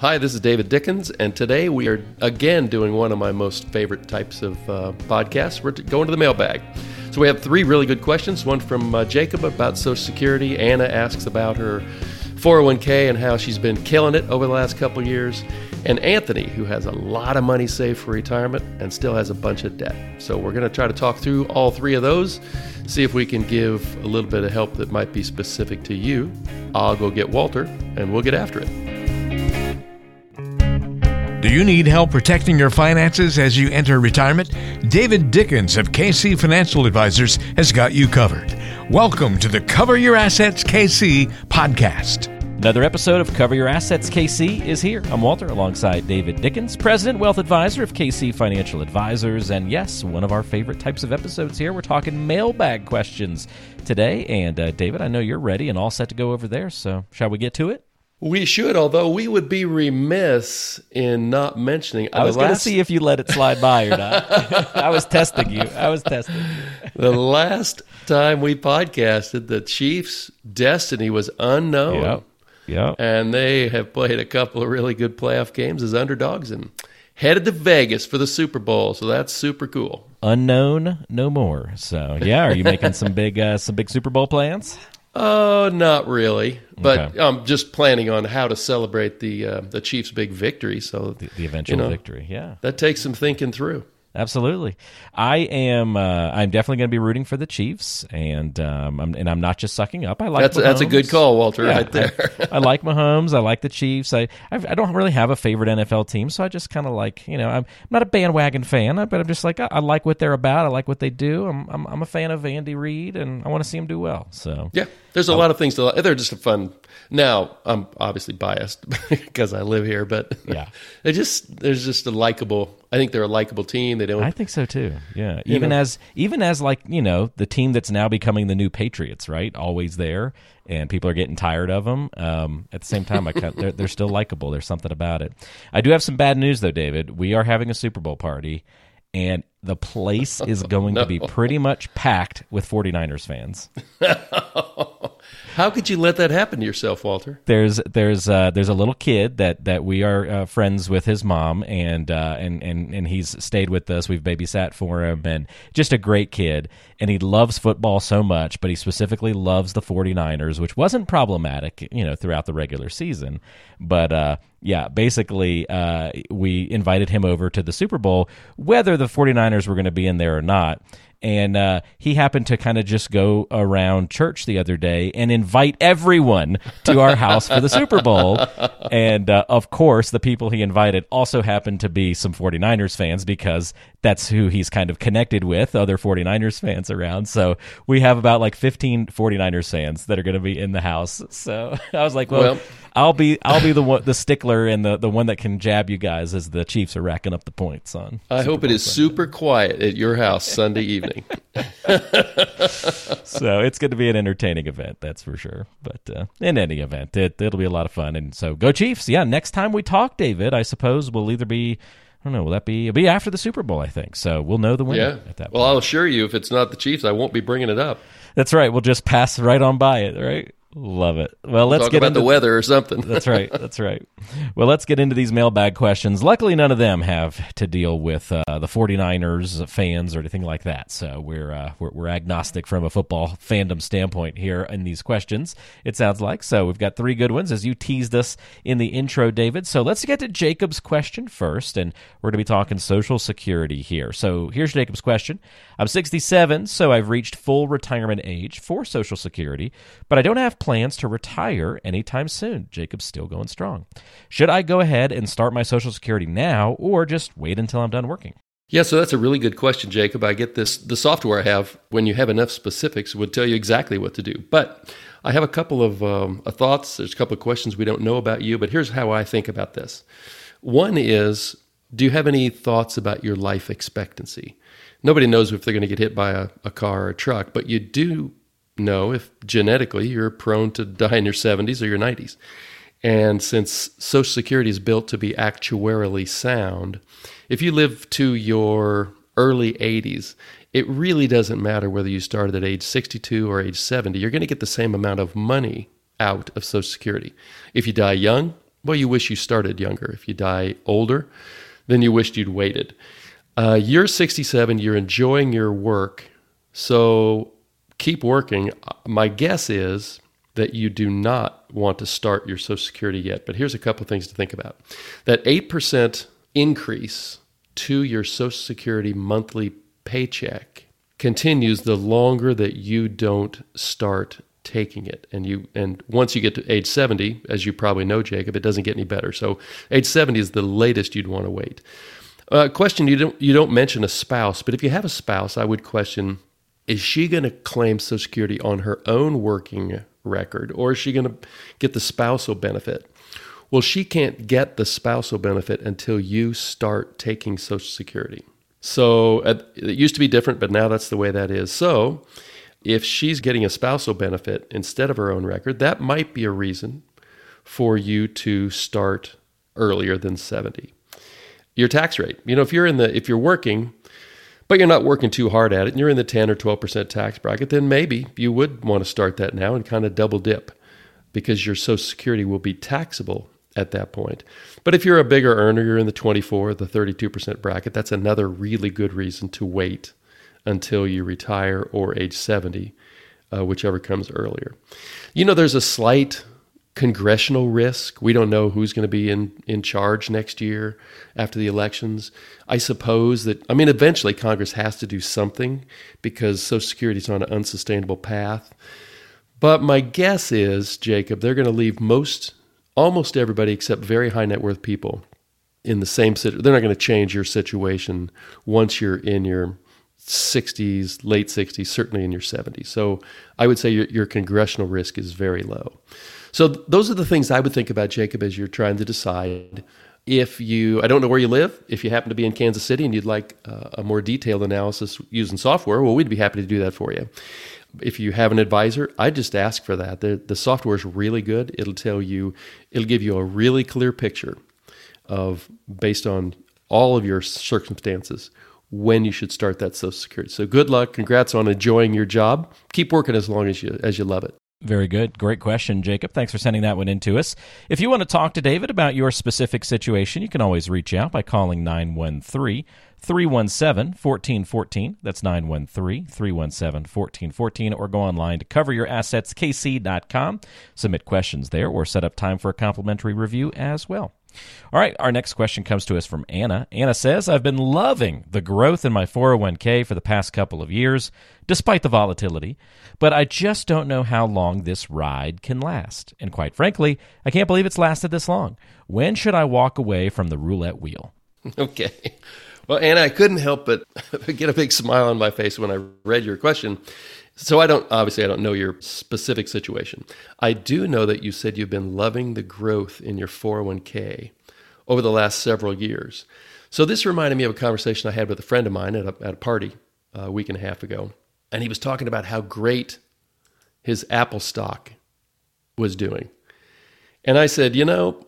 Hi, this is David Dickens, and today we are again doing one of my most favorite types of uh, podcasts. We're going to the mailbag. So we have three really good questions. One from uh, Jacob about Social Security. Anna asks about her 401k and how she's been killing it over the last couple years. And Anthony, who has a lot of money saved for retirement and still has a bunch of debt. So we're going to try to talk through all three of those, see if we can give a little bit of help that might be specific to you. I'll go get Walter, and we'll get after it. Do you need help protecting your finances as you enter retirement? David Dickens of KC Financial Advisors has got you covered. Welcome to the Cover Your Assets KC podcast. Another episode of Cover Your Assets KC is here. I'm Walter alongside David Dickens, President Wealth Advisor of KC Financial Advisors. And yes, one of our favorite types of episodes here. We're talking mailbag questions today. And uh, David, I know you're ready and all set to go over there. So shall we get to it? We should, although we would be remiss in not mentioning. I was going to see if you let it slide by or not. I was testing you. I was testing. the last time we podcasted, the Chiefs' destiny was unknown. Yep. Yep. And they have played a couple of really good playoff games as underdogs and headed to Vegas for the Super Bowl. So that's super cool. Unknown, no more. So yeah, are you making some big uh, some big Super Bowl plans? Oh, uh, not really. But okay. I'm just planning on how to celebrate the uh, the Chiefs' big victory. So the, the eventual you know, victory, yeah, that takes some thinking through. Absolutely, I am. Uh, I'm definitely going to be rooting for the Chiefs, and um, I'm, and I'm not just sucking up. I like that's Mahomes. that's a good call, Walter. Yeah, right there. I, I, like Mahomes. I like the Chiefs. I I've, I do not really have a favorite NFL team, so I just kind of like you know I'm not a bandwagon fan, but I'm just like I, I, like what they're about. I like what they do. I'm I'm, I'm a fan of Andy Reid, and I want to see him do well. So yeah, there's a um, lot of things to. They're just a fun. Now I'm obviously biased because I live here, but yeah, they just there's just a likable. I think they're a likable team. They don't. I think so too. Yeah, even know. as even as like you know the team that's now becoming the new Patriots, right? Always there, and people are getting tired of them. Um, at the same time, I they're, they're still likable. There's something about it. I do have some bad news though, David. We are having a Super Bowl party and the place is going no. to be pretty much packed with 49ers fans. How could you let that happen to yourself, Walter? There's there's uh, there's a little kid that that we are uh, friends with his mom, and uh, and and and he's stayed with us. We've babysat for him, and just a great kid. And he loves football so much, but he specifically loves the 49ers, which wasn't problematic, you know, throughout the regular season. But uh, yeah, basically, uh, we invited him over to the Super Bowl, whether the 49ers were going to be in there or not and uh, he happened to kind of just go around church the other day and invite everyone to our house for the Super Bowl. And uh, of course, the people he invited also happened to be some 49ers fans because that's who he's kind of connected with, other 49ers fans around. So we have about like 15 49ers fans that are going to be in the house. So I was like, well, well I'll be I'll be the one, the stickler and the, the one that can jab you guys as the Chiefs are racking up the points on. I Super hope it is super quiet at your house Sunday evening. so it's going to be an entertaining event, that's for sure. But uh, in any event, it it'll be a lot of fun. And so go Chiefs! Yeah, next time we talk, David, I suppose we'll either be. I don't know. Will that be? It'll be after the Super Bowl, I think. So we'll know the winner yeah. at that. Point. Well, I'll assure you, if it's not the Chiefs, I won't be bringing it up. That's right. We'll just pass right on by it, right? Love it. Well, let's Talk get about into the weather or something. that's right. That's right. Well, let's get into these mailbag questions. Luckily, none of them have to deal with uh, the 49ers fans or anything like that. So we're, uh, we're, we're agnostic from a football fandom standpoint here in these questions. It sounds like so. We've got three good ones as you teased us in the intro, David. So let's get to Jacob's question first, and we're going to be talking Social Security here. So here's Jacob's question. I'm 67, so I've reached full retirement age for Social Security, but I don't have plans to retire anytime soon. Jacob's still going strong. Should I go ahead and start my Social Security now or just wait until I'm done working? Yeah, so that's a really good question, Jacob. I get this. The software I have, when you have enough specifics, would tell you exactly what to do. But I have a couple of um, thoughts. There's a couple of questions we don't know about you, but here's how I think about this. One is Do you have any thoughts about your life expectancy? nobody knows if they're going to get hit by a, a car or a truck, but you do know if genetically you're prone to die in your 70s or your 90s. And since Social Security is built to be actuarially sound, if you live to your early 80s, it really doesn't matter whether you started at age 62 or age 70. You're going to get the same amount of money out of Social Security. If you die young, well, you wish you started younger. If you die older, then you wished you'd waited. Uh, you're 67, you're enjoying your work, so keep working. My guess is that you do not want to start your Social Security yet. But here's a couple things to think about that 8% increase to your Social Security monthly paycheck continues the longer that you don't start taking it and you and once you get to age 70 as you probably know jacob it doesn't get any better so age 70 is the latest you'd want to wait uh, question you don't you don't mention a spouse but if you have a spouse i would question is she going to claim social security on her own working record or is she going to get the spousal benefit well she can't get the spousal benefit until you start taking social security so it used to be different but now that's the way that is so if she's getting a spousal benefit instead of her own record, that might be a reason for you to start earlier than 70. Your tax rate. You know, if you're in the if you're working but you're not working too hard at it and you're in the 10 or 12% tax bracket, then maybe you would want to start that now and kind of double dip because your social security will be taxable at that point. But if you're a bigger earner, you're in the 24, the 32% bracket, that's another really good reason to wait until you retire or age 70, uh, whichever comes earlier. You know, there's a slight congressional risk. We don't know who's going to be in, in charge next year after the elections. I suppose that, I mean, eventually Congress has to do something because Social Security is on an unsustainable path. But my guess is, Jacob, they're going to leave most, almost everybody except very high net worth people in the same situation. They're not going to change your situation once you're in your 60s, late 60s, certainly in your 70s. So I would say your, your congressional risk is very low. So th- those are the things I would think about, Jacob, as you're trying to decide if you, I don't know where you live, if you happen to be in Kansas City and you'd like uh, a more detailed analysis using software, well, we'd be happy to do that for you. If you have an advisor, I just ask for that. The, the software is really good. It'll tell you, it'll give you a really clear picture of, based on all of your circumstances, when you should start that Social Security. So good luck. Congrats on enjoying your job. Keep working as long as you as you love it. Very good. Great question, Jacob. Thanks for sending that one in to us. If you want to talk to David about your specific situation, you can always reach out by calling 913 317 1414. That's 913 317 1414. Or go online to coveryourassetskc.com. Submit questions there or set up time for a complimentary review as well. All right, our next question comes to us from Anna. Anna says, I've been loving the growth in my 401k for the past couple of years, despite the volatility, but I just don't know how long this ride can last. And quite frankly, I can't believe it's lasted this long. When should I walk away from the roulette wheel? Okay. Well, Anna, I couldn't help but get a big smile on my face when I read your question. So I don't obviously I don't know your specific situation. I do know that you said you've been loving the growth in your 401k over the last several years. So this reminded me of a conversation I had with a friend of mine at a, at a party uh, a week and a half ago, and he was talking about how great his Apple stock was doing. And I said, you know,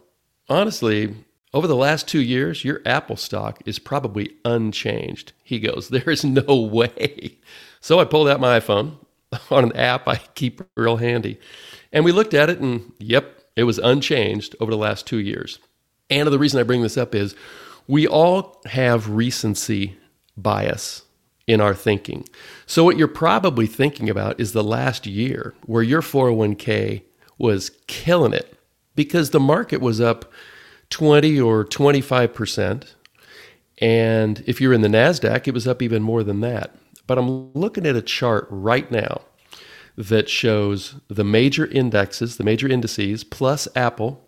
honestly, over the last two years, your Apple stock is probably unchanged. He goes, there is no way. So I pulled out my iPhone on an app I keep real handy. And we looked at it, and yep, it was unchanged over the last two years. And the reason I bring this up is we all have recency bias in our thinking. So, what you're probably thinking about is the last year where your 401k was killing it because the market was up 20 or 25%. And if you're in the NASDAQ, it was up even more than that. But I'm looking at a chart right now that shows the major indexes, the major indices, plus Apple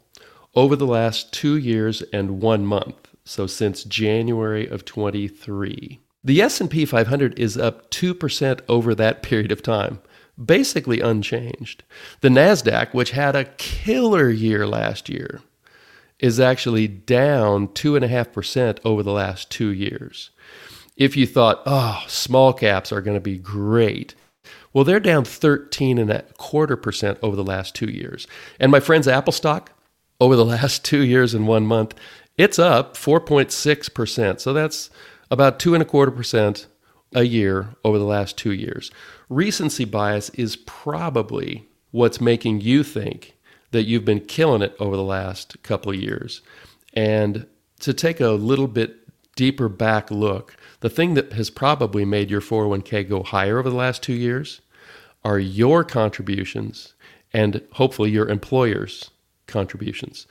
over the last two years and one month. So since January of 23. The S&P 500 is up 2% over that period of time, basically unchanged. The Nasdaq, which had a killer year last year, is actually down 2.5% over the last 2 years. If you thought, "Oh, small caps are going to be great." Well, they're down 13 and a quarter percent over the last 2 years. And my friends Apple stock, over the last two years and one month, it's up 4.6%. So that's about two and a quarter percent a year over the last two years. Recency bias is probably what's making you think that you've been killing it over the last couple of years. And to take a little bit deeper back look, the thing that has probably made your 401k go higher over the last two years are your contributions and hopefully your employer's contributions.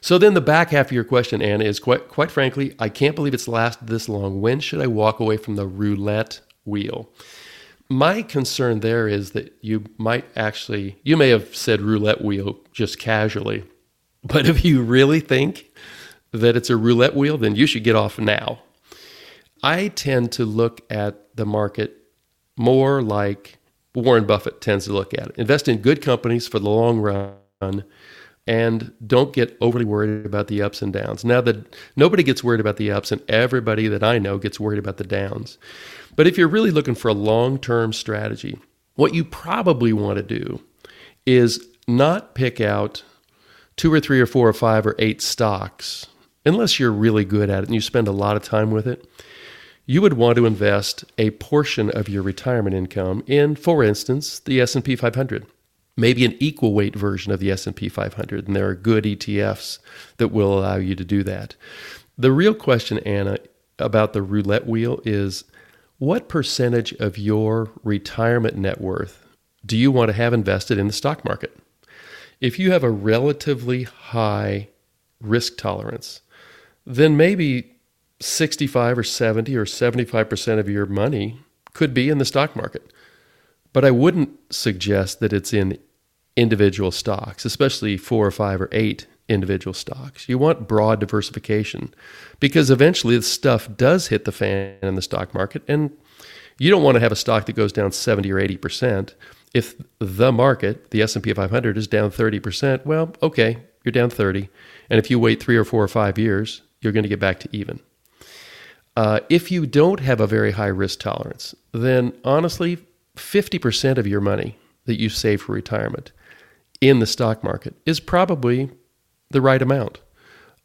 So then the back half of your question, Anna, is quite quite frankly, I can't believe it's lasted this long. When should I walk away from the roulette wheel? My concern there is that you might actually, you may have said roulette wheel just casually, but if you really think that it's a roulette wheel, then you should get off now. I tend to look at the market more like Warren Buffett tends to look at it. Invest in good companies for the long run and don't get overly worried about the ups and downs. Now that nobody gets worried about the ups and everybody that I know gets worried about the downs. But if you're really looking for a long term strategy, what you probably want to do is not pick out two or three or four or five or eight stocks, unless you're really good at it and you spend a lot of time with it. You would want to invest a portion of your retirement income in, for instance, the S&P 500 maybe an equal weight version of the S&P 500 and there are good ETFs that will allow you to do that. The real question Anna about the roulette wheel is what percentage of your retirement net worth do you want to have invested in the stock market? If you have a relatively high risk tolerance, then maybe 65 or 70 or 75% of your money could be in the stock market. But I wouldn't suggest that it's in individual stocks, especially four or five or eight individual stocks. You want broad diversification because eventually the stuff does hit the fan in the stock market and you don't want to have a stock that goes down 70 or 80%. If the market, the S&P 500 is down 30%, well, okay, you're down 30. And if you wait 3 or 4 or 5 years, you're going to get back to even. Uh, if you don't have a very high risk tolerance, then honestly, 50% of your money that you save for retirement in the stock market is probably the right amount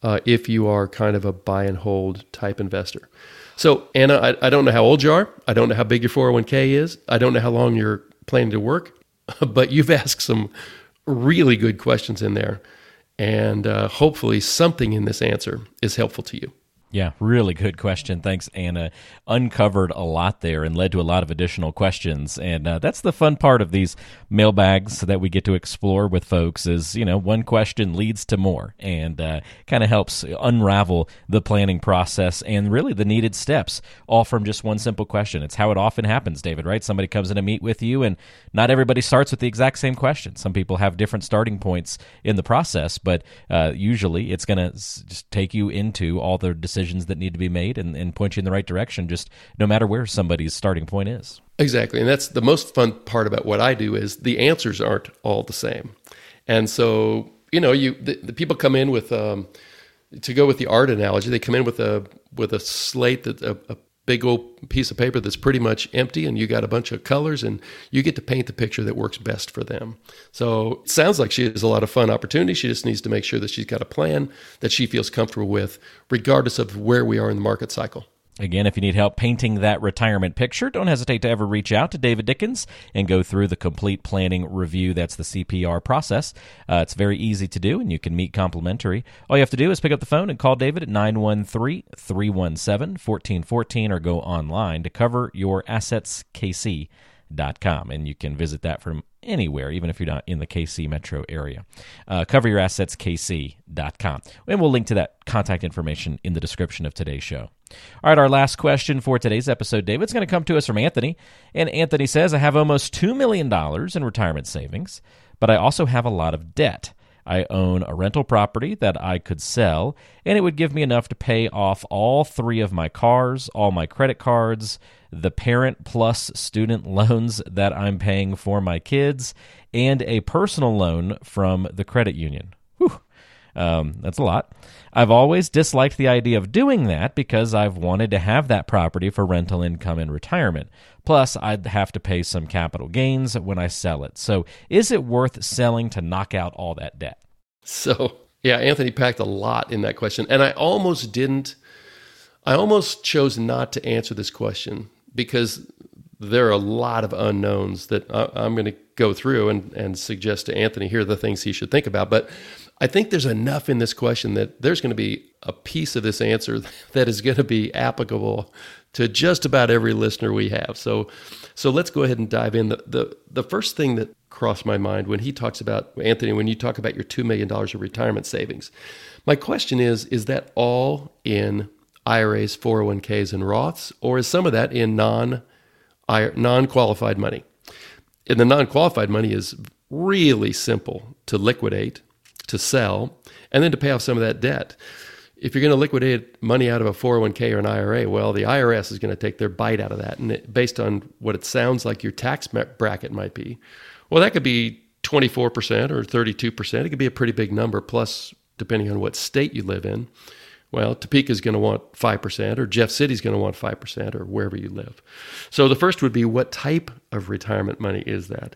uh, if you are kind of a buy and hold type investor. So, Anna, I, I don't know how old you are. I don't know how big your 401k is. I don't know how long you're planning to work, but you've asked some really good questions in there. And uh, hopefully, something in this answer is helpful to you. Yeah, really good question. Thanks, Anna. Uncovered a lot there and led to a lot of additional questions. And uh, that's the fun part of these mailbags that we get to explore with folks is, you know, one question leads to more and uh, kind of helps unravel the planning process and really the needed steps, all from just one simple question. It's how it often happens, David, right? Somebody comes in to meet with you and not everybody starts with the exact same question. Some people have different starting points in the process, but uh, usually it's going to just take you into all the decisions decisions that need to be made and, and point you in the right direction, just no matter where somebody's starting point is. Exactly. And that's the most fun part about what I do is the answers aren't all the same. And so, you know, you the, the people come in with um, to go with the art analogy, they come in with a with a slate that a, a big old piece of paper that's pretty much empty and you got a bunch of colors and you get to paint the picture that works best for them. So it sounds like she has a lot of fun opportunity. She just needs to make sure that she's got a plan that she feels comfortable with, regardless of where we are in the market cycle. Again, if you need help painting that retirement picture, don't hesitate to ever reach out to David Dickens and go through the complete planning review. That's the CPR process. Uh, it's very easy to do, and you can meet complimentary. All you have to do is pick up the phone and call David at 913 317 1414 or go online to coveryourassetskc.com. And you can visit that from anywhere, even if you're not in the KC metro area. Uh, coveryourassetskc.com. And we'll link to that contact information in the description of today's show. All right, our last question for today's episode, David's going to come to us from Anthony. And Anthony says, I have almost $2 million in retirement savings, but I also have a lot of debt. I own a rental property that I could sell, and it would give me enough to pay off all three of my cars, all my credit cards, the parent plus student loans that I'm paying for my kids, and a personal loan from the credit union. Um, that's a lot. I've always disliked the idea of doing that because I've wanted to have that property for rental income in retirement. Plus, I'd have to pay some capital gains when I sell it. So, is it worth selling to knock out all that debt? So, yeah, Anthony packed a lot in that question. And I almost didn't, I almost chose not to answer this question because there are a lot of unknowns that I, am going to go through and, and suggest to Anthony here are the things he should think about. But I think there's enough in this question that there's going to be a piece of this answer that is going to be applicable to just about every listener we have. So, so let's go ahead and dive in. The, the, the first thing that crossed my mind when he talks about, Anthony, when you talk about your $2 million of retirement savings, my question is, is that all in IRAs, 401ks, and Roths, or is some of that in non non qualified money? And the non qualified money is really simple to liquidate, to sell, and then to pay off some of that debt if you're going to liquidate money out of a 401k or an IRA, well, the IRS is going to take their bite out of that. And it, based on what it sounds like your tax bracket might be, well, that could be 24% or 32%. It could be a pretty big number, plus, depending on what state you live in. Well, Topeka is going to want 5%, or Jeff City is going to want 5%, or wherever you live. So the first would be what type of retirement money is that?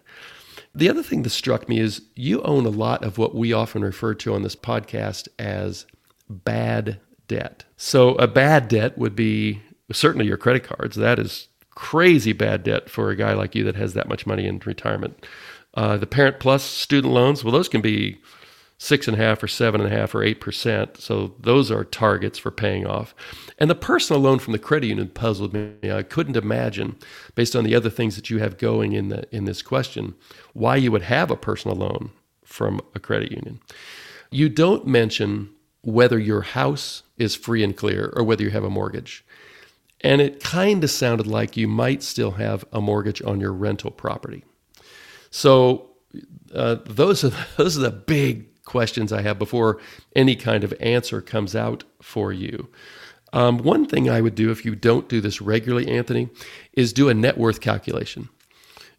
The other thing that struck me is you own a lot of what we often refer to on this podcast as bad debt. So a bad debt would be certainly your credit cards. That is crazy bad debt for a guy like you that has that much money in retirement. Uh, the Parent Plus student loans, well, those can be six and a half or seven and a half or eight percent. So those are targets for paying off. And the personal loan from the credit union puzzled me. I couldn't imagine, based on the other things that you have going in the in this question, why you would have a personal loan from a credit union. You don't mention whether your house is free and clear or whether you have a mortgage. And it kind of sounded like you might still have a mortgage on your rental property. So uh, those are those are the big questions I have before any kind of answer comes out for you. Um, one thing I would do if you don't do this regularly, Anthony, is do a net worth calculation.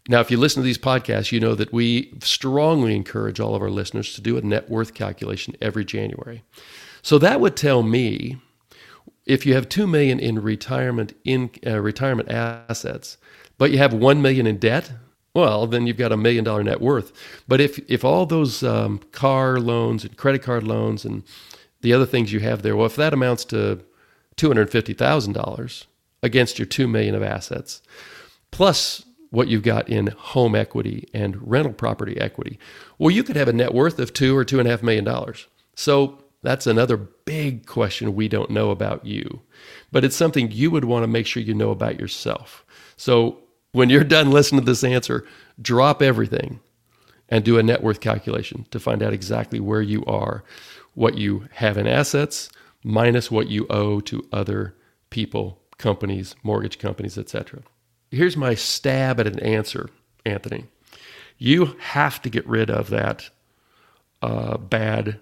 Now, if you listen to these podcasts, you know that we strongly encourage all of our listeners to do a net worth calculation every January. So that would tell me if you have 2 million in retirement in uh, retirement assets, but you have 1 million in debt, well, then you've got a million dollar net worth. But if if all those um, car loans and credit card loans and the other things you have there, well, if that amounts to two hundred fifty thousand dollars against your two million of assets, plus what you've got in home equity and rental property equity, well, you could have a net worth of two or two and a half million dollars. So that's another big question we don't know about you, but it's something you would want to make sure you know about yourself. So when you're done listening to this answer, drop everything and do a net worth calculation to find out exactly where you are, what you have in assets minus what you owe to other people, companies, mortgage companies, etc. Here's my stab at an answer, Anthony. You have to get rid of that uh, bad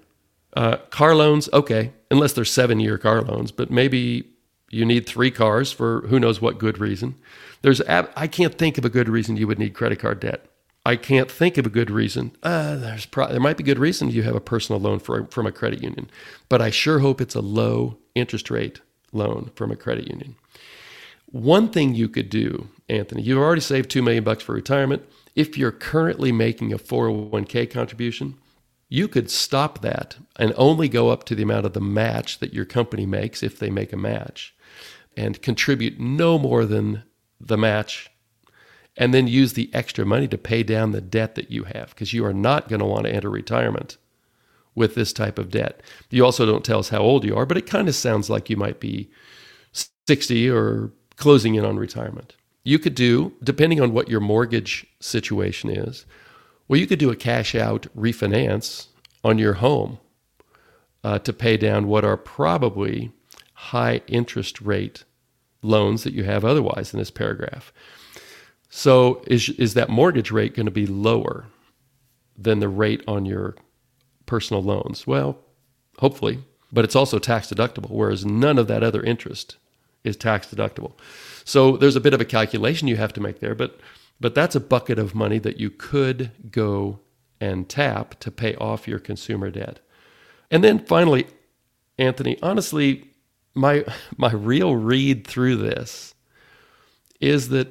uh, car loans, okay, unless they're seven year car loans, but maybe you need three cars for who knows what good reason. There's I can't think of a good reason you would need credit card debt. I can't think of a good reason. Uh, there's pro- there might be good reason you have a personal loan for, from a credit union, but I sure hope it's a low interest rate loan from a credit union. One thing you could do, Anthony, you've already saved two million bucks for retirement. If you're currently making a 401k contribution, you could stop that and only go up to the amount of the match that your company makes if they make a match and contribute no more than the match and then use the extra money to pay down the debt that you have because you are not going to want to enter retirement with this type of debt. You also don't tell us how old you are, but it kind of sounds like you might be 60 or closing in on retirement. You could do, depending on what your mortgage situation is, well, you could do a cash out refinance on your home uh, to pay down what are probably high interest rate loans that you have otherwise in this paragraph. So, is, is that mortgage rate going to be lower than the rate on your personal loans? Well, hopefully, but it's also tax deductible, whereas none of that other interest is tax deductible. So, there's a bit of a calculation you have to make there, but but that's a bucket of money that you could go and tap to pay off your consumer debt. And then finally, Anthony, honestly, my my real read through this is that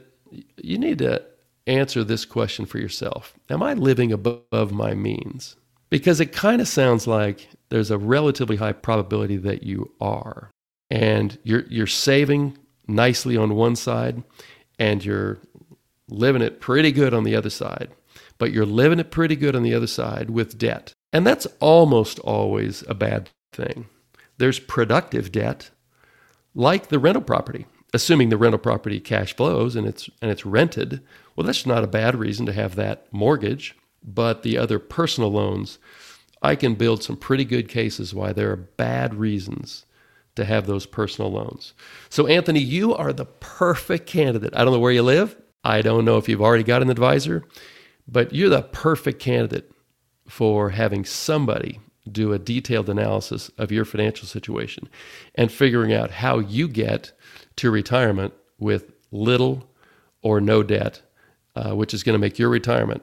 you need to answer this question for yourself. Am I living above my means? Because it kind of sounds like there's a relatively high probability that you are. And you're you're saving nicely on one side and you're living it pretty good on the other side, but you're living it pretty good on the other side with debt. And that's almost always a bad thing. There's productive debt, like the rental property. Assuming the rental property cash flows and it's and it's rented, well, that's not a bad reason to have that mortgage. But the other personal loans, I can build some pretty good cases why there are bad reasons to have those personal loans. So, Anthony, you are the perfect candidate. I don't know where you live. I don't know if you've already got an advisor, but you're the perfect candidate for having somebody do a detailed analysis of your financial situation and figuring out how you get to retirement with little or no debt, uh, which is going to make your retirement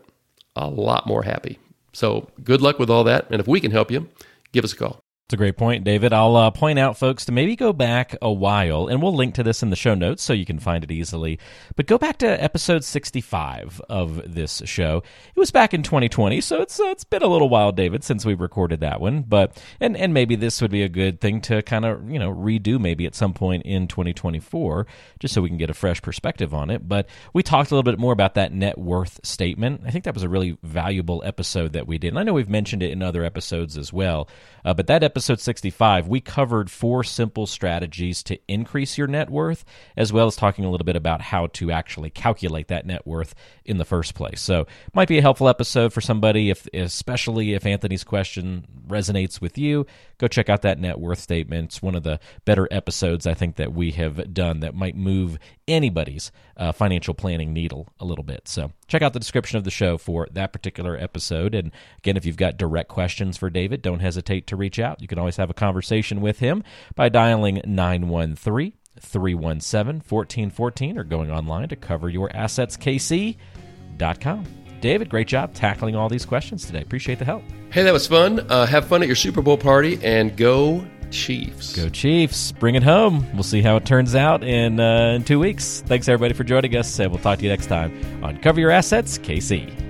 a lot more happy. So, good luck with all that. And if we can help you, give us a call. It's a great point, David. I'll uh, point out, folks, to maybe go back a while, and we'll link to this in the show notes so you can find it easily. But go back to episode 65 of this show. It was back in 2020, so it's uh, it's been a little while, David, since we recorded that one. But and and maybe this would be a good thing to kind of you know redo maybe at some point in 2024, just so we can get a fresh perspective on it. But we talked a little bit more about that net worth statement. I think that was a really valuable episode that we did, and I know we've mentioned it in other episodes as well. Uh, but that episode 65, we covered four simple strategies to increase your net worth, as well as talking a little bit about how to actually calculate that net worth in the first place. So, might be a helpful episode for somebody, if especially if Anthony's question resonates with you. Go check out that net worth statement. It's one of the better episodes I think that we have done that might move anybody's uh, financial planning needle a little bit. So, check out the description of the show for that particular episode. And again, if you've got direct questions for David, don't hesitate to reach out. You can always have a conversation with him by dialing 913 317 1414 or going online to coveryourassetskc.com. David, great job tackling all these questions today. Appreciate the help. Hey, that was fun. Uh, have fun at your Super Bowl party and go Chiefs. Go Chiefs. Bring it home. We'll see how it turns out in, uh, in two weeks. Thanks, everybody, for joining us. And we'll talk to you next time on Cover Your Assets KC.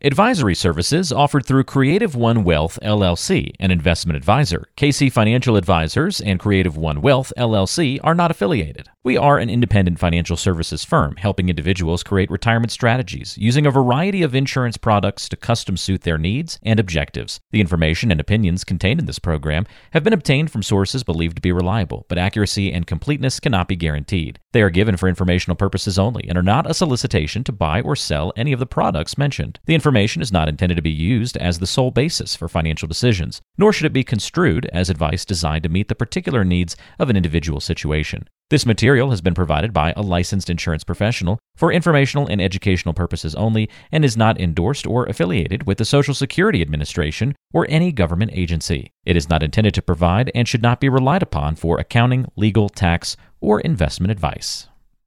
Advisory services offered through Creative One Wealth LLC, an investment advisor. KC Financial Advisors and Creative One Wealth LLC are not affiliated. We are an independent financial services firm helping individuals create retirement strategies using a variety of insurance products to custom suit their needs and objectives. The information and opinions contained in this program have been obtained from sources believed to be reliable, but accuracy and completeness cannot be guaranteed. They are given for informational purposes only and are not a solicitation to buy or sell any of the products mentioned. The information is not intended to be used as the sole basis for financial decisions, nor should it be construed as advice designed to meet the particular needs of an individual situation. This material has been provided by a licensed insurance professional for informational and educational purposes only and is not endorsed or affiliated with the Social Security Administration or any government agency. It is not intended to provide and should not be relied upon for accounting, legal, tax, or investment advice.